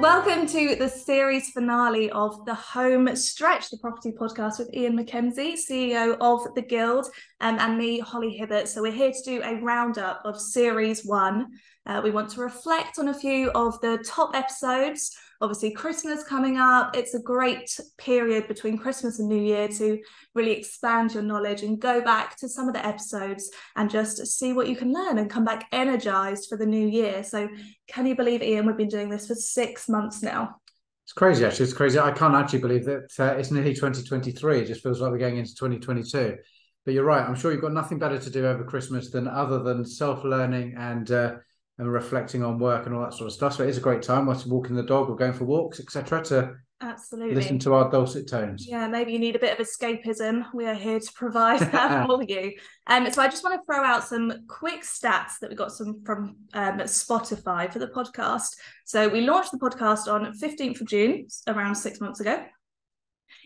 Welcome to the series finale of the Home Stretch, the property podcast with Iain McKenzie, CEO of the Guild, um, and me, Holly Hibbert. So, we're here to do a roundup of series one. Uh, we want to reflect on a few of the top episodes obviously Christmas coming up. It's a great period between Christmas and New Year to really expand your knowledge and go back to some of the episodes and just see what you can learn and come back energized for the new year. So, can you believe, Iain, we've been doing this for six months now? It's crazy, actually. It's crazy. I can't actually believe that uh, it's nearly 2023. It just feels like we're going into 2022. But you're right. I'm sure you've got nothing better to do over Christmas than other than self learning and uh, and reflecting on work and all that sort of stuff. So it is a great time whilst walking the dog or going for walks, etc. To absolutely listen to our dulcet tones. Yeah, maybe you need a bit of escapism. We are here to provide that for you. Um, so I just want to throw out some quick stats that we got some from um, Spotify for the podcast. So we launched the podcast on 15th of June, around six months ago.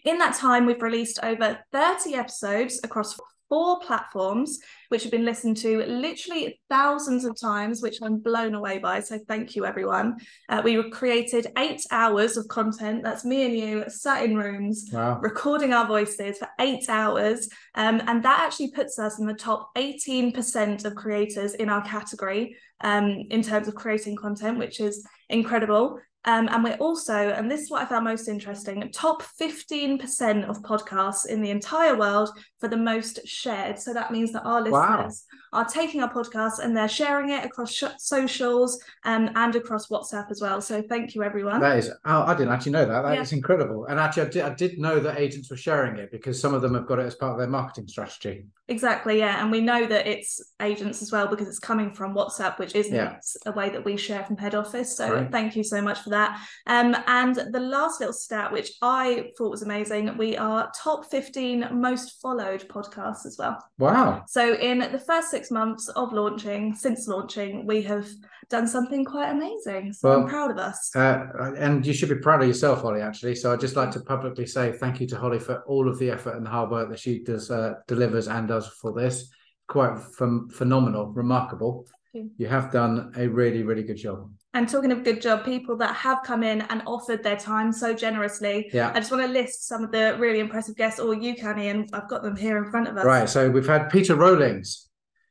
In that time, we've released over 30 episodes across four platforms, which have been listened to literally thousands of times, which I'm blown away by. So thank you, everyone. Uh, we created eight hours of content. That's me and you sat in rooms, wow. recording our voices for eight hours. Um, and that actually puts us in the top 18% of creators in our category um, in terms of creating content, which is incredible. Um, and we're also, and this is what I found most interesting, top 15% of podcasts in the entire world for the most shared. So that means that our listeners wow. are taking our podcast and they're sharing it across sh- socials um, and across WhatsApp as well. So thank you, everyone. That is, oh, I didn't actually know that. That yeah. is incredible. And actually, I did, I did know that agents were sharing it because some of them have got it as part of their marketing strategy. Exactly, yeah. And we know that it's agents as well because it's coming from WhatsApp, which isn't yeah. a way that we share from head office. So right. thank you so much for that. Um, and the last little stat, which I thought was amazing, we are top 15 most followed podcasts as well. Wow. So in the first six months of launching, since launching, we have done something quite amazing. So well, I'm proud of us. Uh, and you should be proud of yourself, Holly, actually. So I'd just like to publicly say thank you to Holly for all of the effort and the hard work that she does uh, delivers and does for this. Quite ph- phenomenal, remarkable. You. you have done a really, really good job. And talking of good job, people that have come in and offered their time so generously. Yeah. I just want to list some of the really impressive guests, or you can, Iain. I've got them here in front of us. Right. So we've had Peter Rollings,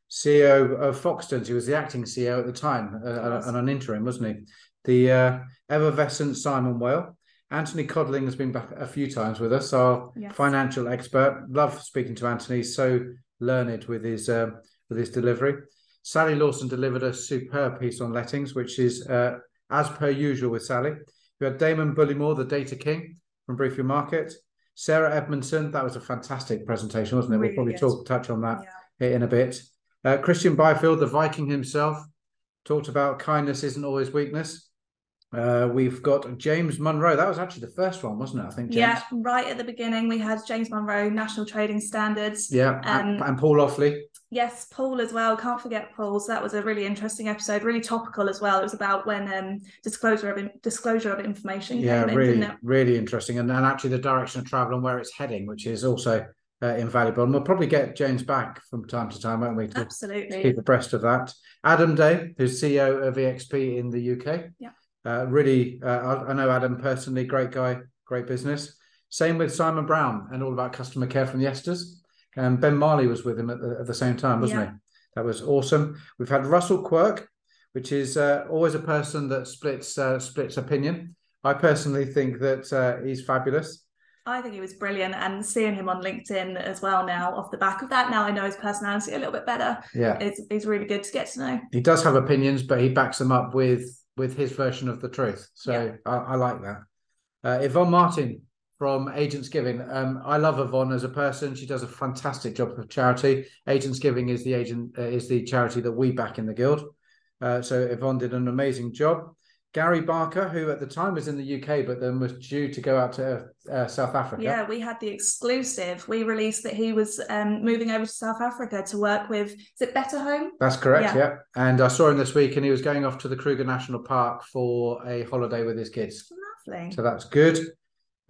CEO of Foxtons. He was the acting CEO at the time uh, and an interim, wasn't he? The uh, effervescent Simon Whale. Anthony Codling has been back a few times with us, our yes. financial expert. Love speaking to Anthony. So learned with his uh, with his delivery. Sally Lawson delivered a superb piece on lettings, which is uh, as per usual with Sally. We had Damon Bullimore, the data king from Brief Your Market. Sarah Edmondson, that was a fantastic presentation, wasn't it? Really we'll probably talk touch on that yeah. in a bit. Uh, Christian Byfield, the Viking himself, talked about kindness isn't always weakness. Uh, we've got James Munro. That was actually the first one, wasn't it? I think. James. Yeah, right at the beginning, we had James Munro, National Trading Standards. Yeah, um, and, and Paul Offley. Yes, Paul as well. Can't forget Paul. So that was a really interesting episode, really topical as well. It was about when um, disclosure of disclosure of information. Yeah, really, in, really interesting, and, and actually the direction of travel and where it's heading, which is also uh, invaluable. And we'll probably get James back from time to time, won't we? To, Absolutely. To keep abreast of that. Adam Day, who's CEO of EXP in the UK. Yeah. Uh, really, uh, I, I know Adam personally, great guy, great business. Same with Simon Brown and all about customer care from the ESTAS. And Ben Marley was with him at the, at the same time, wasn't yeah. he? That was awesome. We've had Russell Quirk, which is uh, always a person that splits uh, splits opinion. I personally think that uh, he's fabulous. I think he was brilliant, and seeing him on LinkedIn as well now, off the back of that, now I know his personality a little bit better. Yeah, it's, it's really good to get to know. He does have opinions, but he backs them up with with his version of the truth. So yeah. I, I, like that. Uh, Yvonne Martin, from Agents Giving. Um, I love Yvonne as a person. She does a fantastic job for charity. Agents Giving is the agent uh, is the charity that we back in the guild. Uh, so Yvonne did an amazing job. Gary Barker, who at the time was in the UK, but then was due to go out to uh, South Africa. Yeah, we had the exclusive. We released that he was um, moving over to South Africa to work with, is it Better Home? That's correct, yeah. yeah. And I saw him this week and he was going off to the Kruger National Park for a holiday with his kids. Lovely. So that's good.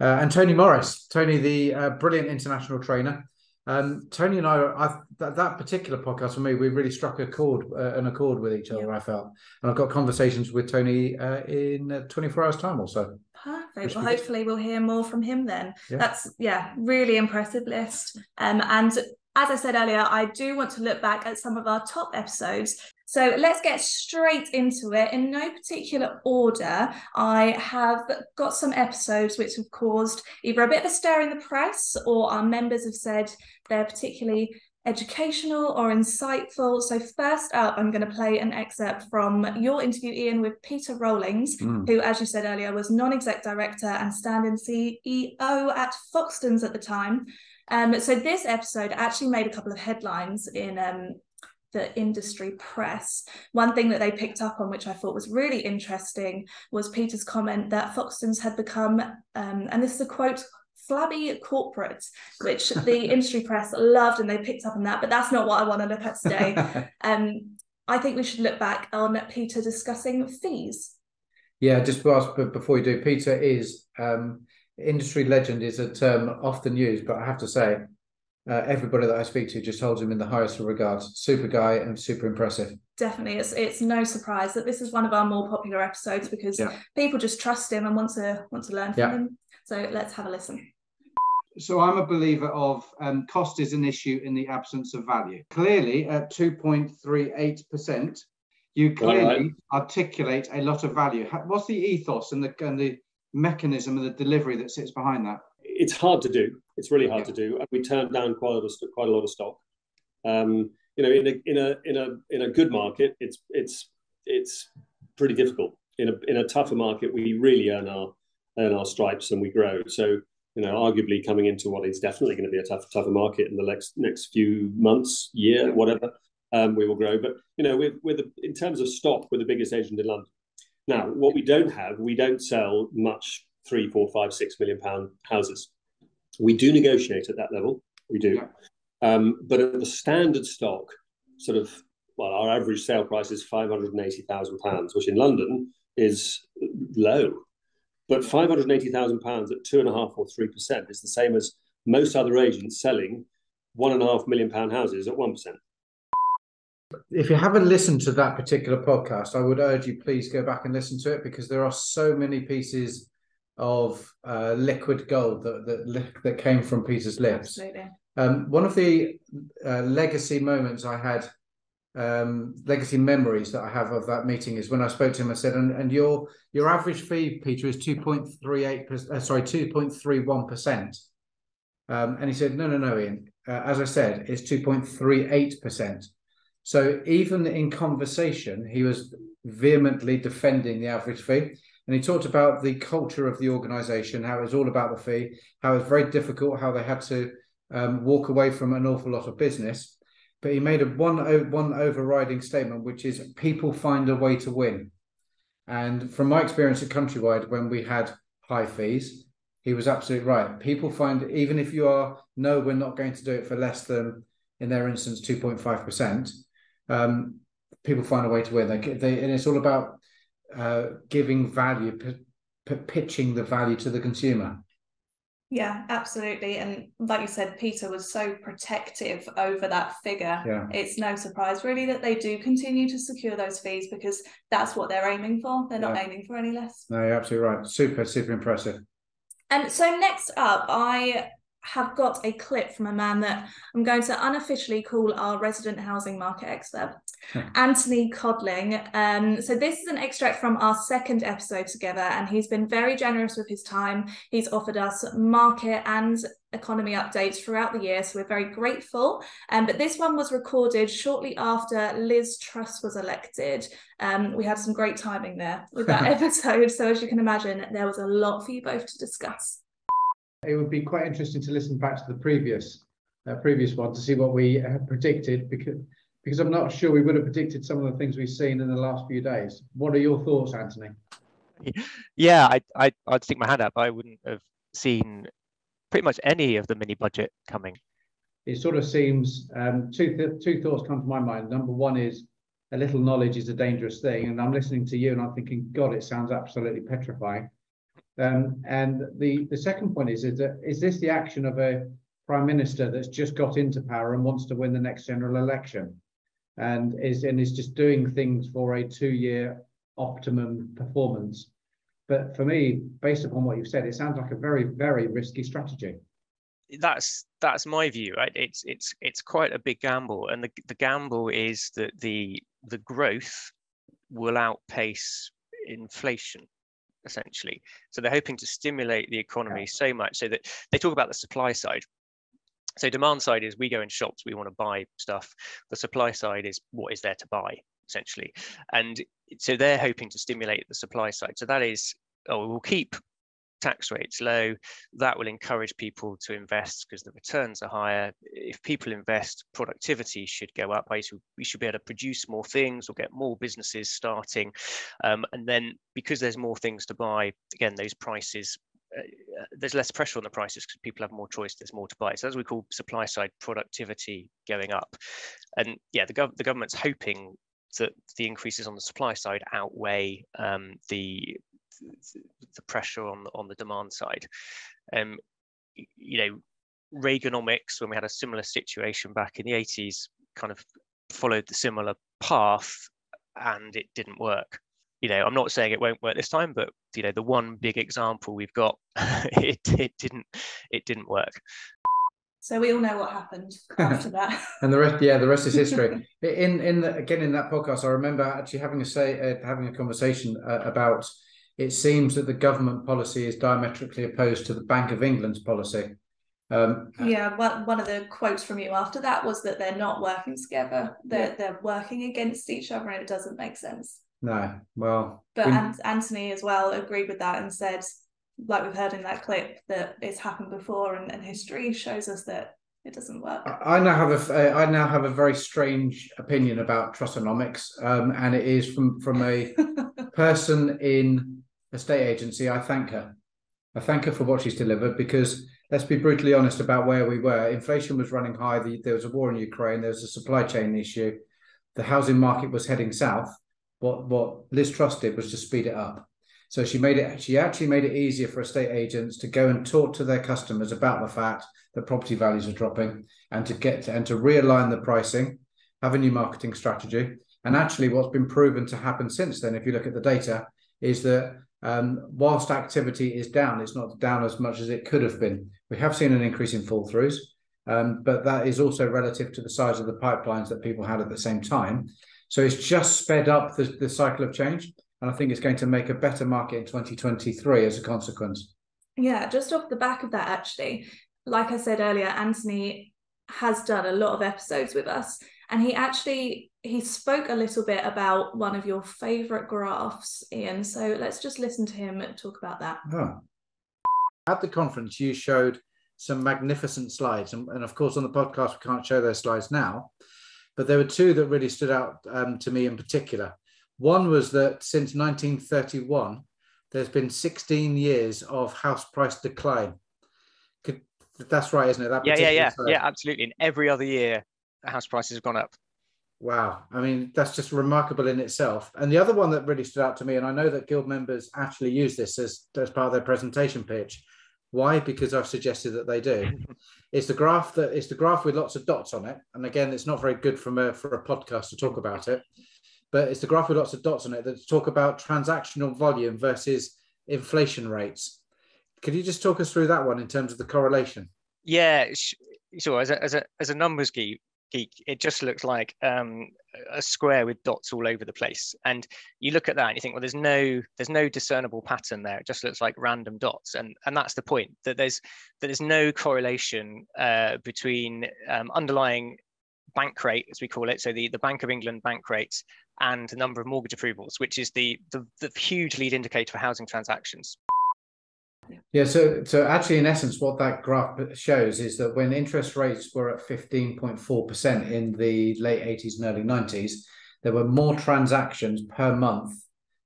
Uh, and Tony Morris, Tony, the uh, brilliant international trainer. Um, Tony and I, I that, that particular podcast for me, we really struck a chord, uh, an accord with each other. Yeah. I felt, and I've got conversations with Tony uh, in uh, 24 hours time or so. Perfect. Well, hopefully we'll hear more from him then. Yeah. That's yeah, really impressive list. Um, and as I said earlier, I do want to look back at some of our top episodes. So let's get straight into it. In no particular order, I have got some episodes which have caused either a bit of a stir in the press or our members have said they're particularly educational or insightful. So, first up, I'm going to play an excerpt from your interview, Iain, with Peter Rollings, mm. who, as you said earlier, was non exec director and stand in CEO at Foxtons at the time. Um, so this episode actually made a couple of headlines in um, the industry press. One thing that they picked up on, which I thought was really interesting, was Peter's comment that Foxtons had become, um, and this is a quote, flabby corporate, which the industry press loved and they picked up on that. But that's not what I want to look at today. um, I think we should look back on Peter discussing fees. Yeah, just before you do, Peter is um, industry legend is a term often used, but I have to say, uh, everybody that I speak to just holds him in the highest regards. Super guy and super impressive. Definitely, it's it's no surprise that this is one of our more popular episodes because yeah. people just trust him and want to want to learn from yeah. him. So let's have a listen. So I'm a believer of um, cost is an issue in the absence of value. Clearly, at 2.38 percent, you clearly right. articulate a lot of value. What's the ethos and the and the mechanism and the delivery that sits behind that? It's hard to do. It's really hard to do. We turned down quite a lot of quite a lot of stock. Um, you know, in a in a in a in a good market, it's it's it's pretty difficult. In a in a tougher market, we really earn our earn our stripes and we grow. So you know, arguably coming into what is definitely going to be a tough, tougher market in the next next few months, year, whatever, um, we will grow. But you know, with with the, in terms of stock, we're the biggest agent in London. Now, what we don't have, we don't sell much three, four, five, six million pound houses. We do negotiate at that level. We do. Um, but at the standard stock, sort of, well, our average sale price is £580,000, which in London is low. But £580,000 at two and a half or 3% is the same as most other agents selling one and a half million pound houses at 1% if you haven't listened to that particular podcast, I would urge you please go back and listen to it because there are so many pieces of uh, liquid gold that, that that came from Peter's lips. Absolutely. Um, one of the uh, legacy moments I had, um, legacy memories that I have of that meeting is when I spoke to him. I said, "And, and your your average fee, Peter, is two point three eight percent. Uh, sorry, two point three one percent." Um, and he said, "No, no, no, Iain. Uh, as I said, it's two point three eight percent." So even in conversation, he was vehemently defending the average fee. And he talked about the culture of the organization, how it was all about the fee, how it was very difficult, how they had to um, walk away from an awful lot of business. But he made a one, one overriding statement, which is people find a way to win. And from my experience at Countrywide, when we had high fees, he was absolutely right. People find, even if you are, no, we're not going to do it for less than, in their instance, 2.5%, um, people find a way to win. They, they, and it's all about uh, giving value, p- p- pitching the value to the consumer. Yeah, absolutely. And like you said, Peter was so protective over that figure. Yeah. It's no surprise, really, that they do continue to secure those fees because that's what they're aiming for. They're not aiming for any less. No, you're absolutely right. Super, super impressive. And so next up, I have got a clip from a man that I'm going to unofficially call our resident housing market expert, Anthony Codling. Um, so, this is an extract from our second episode together, and he's been very generous with his time. He's offered us market and economy updates throughout the year, so we're very grateful. Um, but this one was recorded shortly after Liz Truss was elected. Um, we had some great timing there with that episode. So, as you can imagine, there was a lot for you both to discuss it would be quite interesting to listen back to the previous uh, previous one to see what we predicted because because I'm not sure we would have predicted some of the things we've seen in the last few days. What are your thoughts, Anthony? Yeah, I, I I'd stick my hand up. I wouldn't have seen pretty much any of the mini budget coming. It sort of seems um, two th- two thoughts come to my mind. Number one is a little knowledge is a dangerous thing, and I'm listening to you and I'm thinking, God, it sounds absolutely petrifying. Um, and the, the second point is, is, that, is this the action of a, prime minister that's just got into power and wants to win the next general election, and is and is just doing things for a two-year optimum performance. But for me, based upon what you've said, it sounds like a very, very risky strategy. That's that's my view. Right? It's it's it's quite a big gamble, and the the gamble is that the the growth will outpace inflation essentially. So they're hoping to stimulate the economy so much so that they talk about the supply side. So demand side is we go in shops, we want to buy stuff. The supply side is what is there to buy essentially. And so they're hoping to stimulate the supply side. So that is, oh, we'll keep tax rates low, that will encourage people to invest because the returns are higher. If people invest, productivity should go up. We should be able to produce more things or get more businesses starting. Um, and then because there's more things to buy, again, those prices uh, there's less pressure on the prices because people have more choice. There's more to buy. So as we call supply side productivity going up, and yeah, the, gov- the government's hoping that the increases on the supply side outweigh um, the the pressure on on the demand side. Um, you know, Reaganomics, when we had a similar situation back in the 80s, kind of followed the similar path, and it didn't work. You know, I'm not saying it won't work this time, but you know, the one big example we've got, it it didn't it didn't work. So we all know what happened after that. and the rest, yeah, the rest is history. in in the, again in that podcast, I remember actually having a say, uh, having a conversation uh, about it seems that the government policy is diametrically opposed to the Bank of England's policy. Um, yeah, one, one of the quotes from you after that was that they're not working together; they're yeah. they're working against each other, and it doesn't make sense. No, well, but we... Anthony as well agreed with that and said, like we've heard in that clip, that it's happened before, and, and history shows us that it doesn't work. I now have a I now have a very strange opinion about Trussonomics, um, and it is from from a person in estate agency, I thank her. I thank her for what she's delivered because let's be brutally honest about where we were. Inflation was running high. The, there was a war in Ukraine. There was a supply chain issue. The housing market was heading south. What what Liz Truss did was to speed it up. So she made it. She actually made it easier for estate agents to go and talk to their customers about the fact that property values are dropping, and to get and to realign the pricing, have a new marketing strategy. And actually, what's been proven to happen since then, if you look at the data, is that um, whilst activity is down, it's not down as much as it could have been. We have seen an increase in fall throughs, um, but that is also relative to the size of the pipelines that people had at the same time. So it's just sped up the, the cycle of change. And I think it's going to make a better market in 2023 as a consequence. Yeah, just off the back of that, actually, like I said earlier, Anthony has done a lot of episodes with us and he actually he spoke a little bit about one of your favorite graphs ian so let's just listen to him talk about that oh. at the conference you showed some magnificent slides and, and, of course on the podcast we can't show those slides now but there were two that really stood out um, to me in particular one was that since 1931 there's been 16 years of house price decline Could, that's right isn't it that yeah yeah yeah slide. yeah absolutely and every other year house prices have gone up. Wow. I mean, that's just remarkable in itself. And the other one that really stood out to me, and I know that guild members actually use this as, as part of their presentation pitch. Why? Because I've suggested that they do. it's the graph that it's the graph with lots of dots on it. And again, it's not very good from a for a podcast to talk about it, but it's the graph with lots of dots on it that talk about transactional volume versus inflation rates. Could you just talk us through that one in terms of the correlation? Yeah, sure. As a as a as a numbers geek, geek, it just looks like um, a square with dots all over the place. And you look at that and you think, well, there's no there's no discernible pattern there. It just looks like random dots. And and that's the point that there's that there's no correlation uh, between um, underlying bank rate, as we call it, so the, the Bank of England bank rates and the number of mortgage approvals, which is the, the, the huge lead indicator for housing transactions. Yeah, so so actually, in essence, what that graph shows is that when interest rates were at fifteen point four percent in the late eighties and early nineties, there were more transactions per month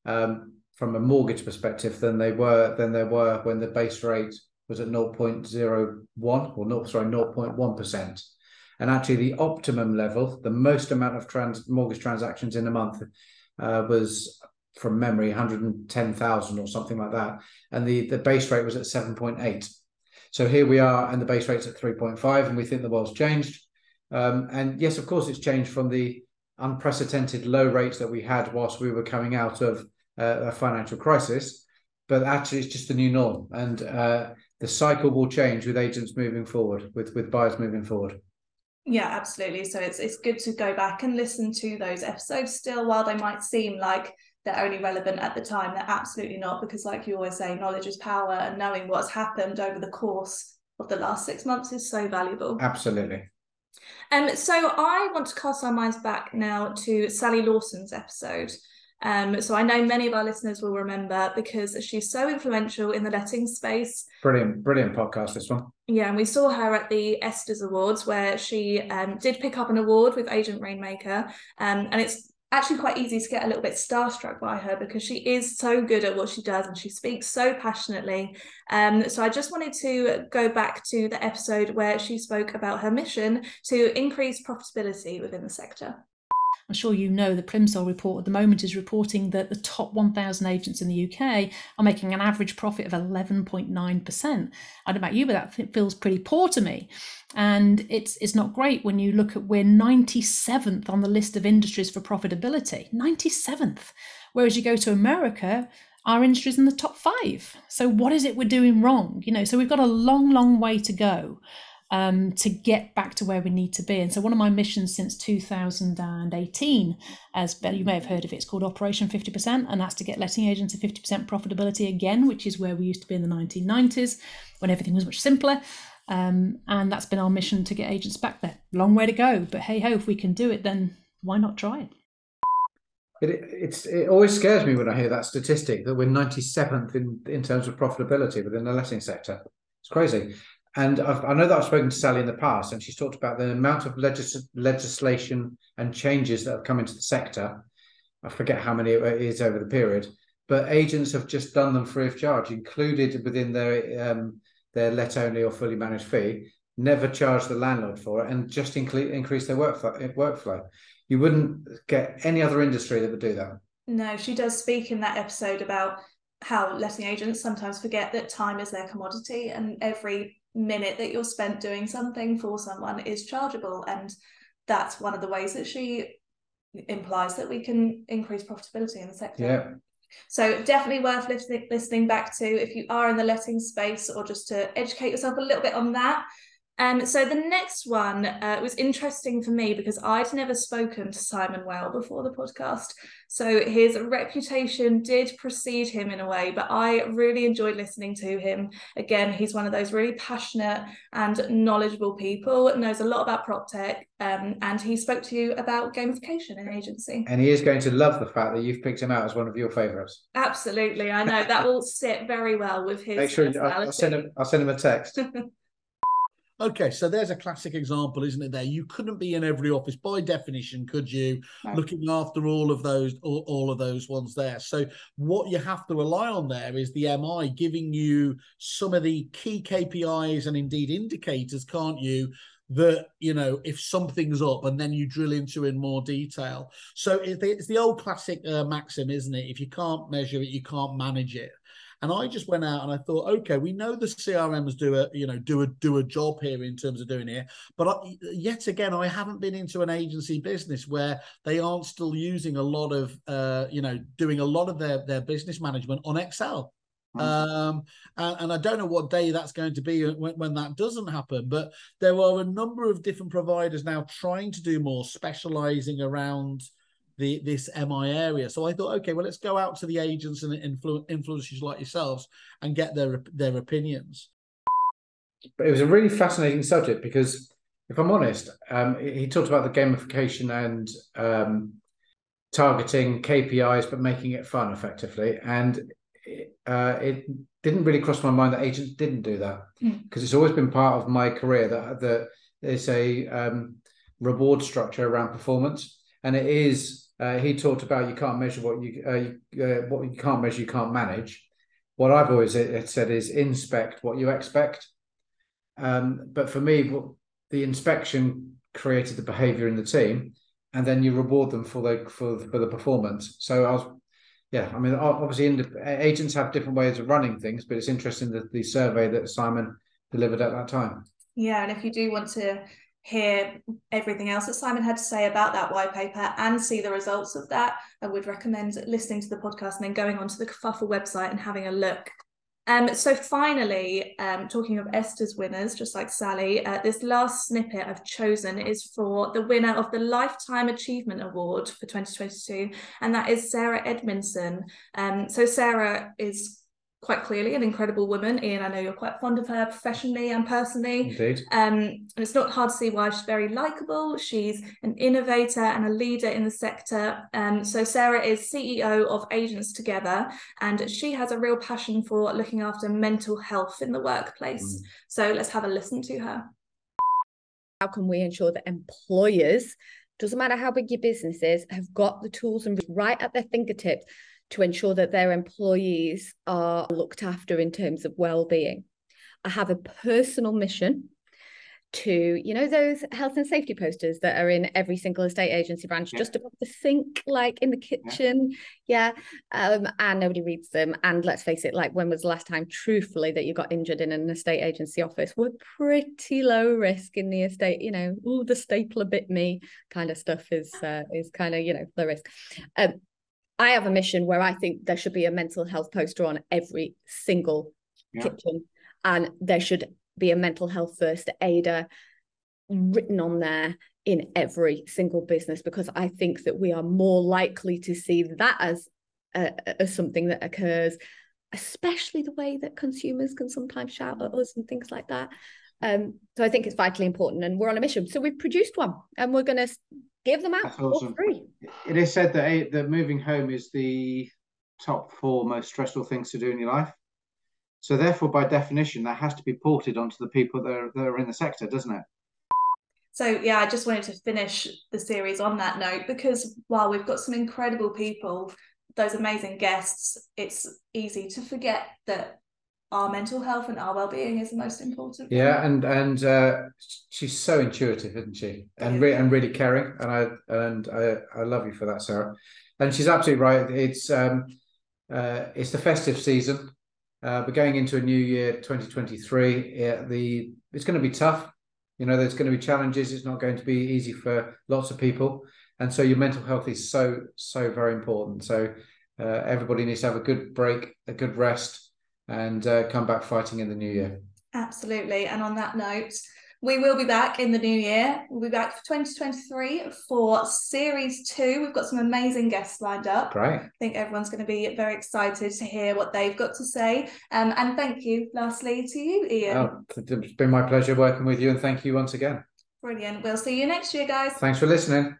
um, from a mortgage perspective than they were than there were when the base rate was at 0.01 or not sorry 0.1 percent. And actually, the optimum level, the most amount of trans mortgage transactions in a month, uh, was from memory 110,000 or something like that and the the base rate was at 7.8 So here we are, and the base rate's at 3.5, and we think the world's changed. Um, and yes, of course, it's changed from the unprecedented low rates that we had whilst we were coming out of uh, a financial crisis. But actually, it's just the new norm, and uh, the cycle will change with agents moving forward, with with buyers moving forward. Yeah, absolutely. So it's it's good to go back and listen to those episodes still, while they might seem like they're only relevant at the time. They're absolutely not, because like you always say, knowledge is power, and knowing what's happened over the course of the last six months is so valuable. Absolutely. Um, so I want to cast our minds back now to Sally Lawson's episode. Um, so I know many of our listeners will remember because she's so influential in the letting space. Brilliant, brilliant podcast, this one. Yeah, and we saw her at the ESTAS Awards where she um, did pick up an award with Agent Rainmaker. Um, and it's actually quite easy to get a little bit starstruck by her because she is so good at what she does and she speaks so passionately. Um, so I just wanted to go back to the episode where she spoke about her mission to increase profitability within the sector. I'm sure you know the Plimsoll report at the moment is reporting that the top 1,000 agents in the UK are making an average profit of 11.9%. I don't know about you, but that feels pretty poor to me. And it's it's not great when you look at we're 97th on the list of industries for profitability. 97th. Whereas you go to America, our industry's in the top five. So what is it we're doing wrong? You know, so we've got a long, long way to go um, to get back to where we need to be. And so, one of my missions since 2018, as you may have heard of it, it's called Operation 50%, and that's to get letting agents to 50% profitability again, which is where we used to be in the 1990s when everything was much simpler. Um, and that's been our mission to get agents back there. Long way to go, but hey ho, if we can do it, then why not try it? It, it always scares me when I hear that statistic that we're 97th in, in terms of profitability within the letting sector. It's crazy. And I've, i know that I've spoken to Sally in the past, and she's talked about the amount of legis- legislation and changes that have come into the sector. I forget how many it is over the period, but agents have just done them free of charge, included within their um, their let only or fully managed fee. Never charge the landlord for it, and just incre- increase their workflow. Workflow. You wouldn't get any other industry that would do that. No, she does speak in that episode about how letting agents sometimes forget that time is their commodity and every minute that you're spent doing something for someone is chargeable and that's one of the ways that she implies that we can increase profitability in the sector. Yeah. So definitely worth listening, listening back to if you are in the letting space or just to educate yourself a little bit on that um, so the next one uh, was interesting for me because I'd never spoken to Simon Whale before the podcast. So his reputation did precede him in a way, but I really enjoyed listening to him. Again, he's one of those really passionate and knowledgeable people, knows a lot about prop tech, um, and he spoke to you about gamification in agency. And he is going to love the fact that you've picked him out as one of your favourites. Absolutely, I know that will sit very well with his. Make sure I'll send him. I'll send him a text. Okay, so there's a classic example, isn't it? There, you couldn't be in every office by definition, could you? No. Looking after all of those, all, all, of those ones there. So what you have to rely on there is the MI giving you some of the key KPIs and indeed indicators, can't you? That you know if something's up, and then you drill into in more detail. So it's the old classic uh, maxim, isn't it? If you can't measure it, you can't manage it. And I just went out and I thought, okay, we know the CRMs do a you know do a do a job here in terms of doing it, but I, yet again, I haven't been into an agency business where they aren't still using a lot of uh, you know doing a lot of their their business management on Excel. Mm. Um, and, and, I don't know what day that's going to be when, when, that doesn't happen, but there are a number of different providers now trying to do more specializing around the this MI area. So I thought, okay, well, let's go out to the agents and influ- influencers like yourselves and get their their opinions. But it was a really fascinating subject because, if I'm honest, um, he talked about the gamification and um, targeting KPIs, but making it fun effectively. And uh, it didn't really cross my mind that agents didn't do that because hmm. mm. it's always been part of my career that that there's a um, reward structure around performance, and it is uh, he talked about you can't measure what you, uh, uh, what you can't measure, you can't manage. What I've always said is inspect what you expect. Um, but for me, the inspection created the behaviour in the team, and then you reward them for the for for the performance. So I was, yeah, I mean, obviously, agents have different ways of running things, but it's interesting that the survey that Simon delivered at that time. Yeah, and if you do want to hear everything else that Simon had to say about that white paper and see the results of that, I would recommend listening to the podcast and then going onto the Kerfuffle website and having a look. Um, so finally, um, talking of ESTAS winners, just like Sally, uh, this last snippet I've chosen is for the winner of the Lifetime Achievement Award for 2022, and that is Sarah Edmondson. Um, so Sarah is quite clearly an incredible woman. Iain, I know you're quite fond of her professionally and personally. Indeed. Um, and it's not hard to see why she's very likable. She's an innovator and a leader in the sector. Um, so Sarah is CEO of Agents Together, and she has a real passion for looking after mental health in the workplace. Mm. So let's have a listen to her. How can we ensure that employers, doesn't matter how big your business is, have got the tools and right at their fingertips to ensure that their employees are looked after in terms of well-being. I have a personal mission to, you know, those health and safety posters that are in every single estate agency branch, yeah. just above the sink, like in the kitchen. Yeah. yeah. Um, and nobody reads them. And let's face it, like when was the last time, truthfully, that you got injured in an estate agency office? We're pretty low risk in the estate, you know, oh, the stapler bit me kind of stuff is uh, is kind of, you know, low risk. Um, I have a mission where I think there should be a mental health poster on every single yeah. kitchen, and there should be a mental health first aider written on there in every single business because I think that we are more likely to see that as as something that occurs, especially the way that consumers can sometimes shout at us and things like that. Um, so I think it's vitally important, and we're on a mission. So we've produced one, and we're going to Give them out awesome. for free. It is said that that moving home is the top four most stressful things to do in your life. So therefore, by definition, that has to be ported onto the people that are, that are in the sector, doesn't it? So yeah, I just wanted to finish the series on that note because while we've got some incredible people, those amazing guests, it's easy to forget that our mental health and our well-being is the most important yeah and and uh, she's so intuitive isn't she? And re- and really caring and i and i i love you for that sarah. And she's absolutely right. It's um uh it's the festive season. Uh but going into a new year 2023 yeah, the it's going to be tough. You know there's going to be challenges. It's not going to be easy for lots of people. And so your mental health is so so very important. So uh, everybody needs to have a good break a good rest and uh, come back fighting in the new year. Absolutely. And on that note, we will be back in the new year. We'll be back for 2023 for series two. We've got some amazing guests lined up. Great. I think everyone's going to be very excited to hear what they've got to say. Um, and thank you, lastly, to you, Iain. Oh, it's been my pleasure working with you, and thank you once again. Brilliant. We'll see you next year, guys. Thanks for listening.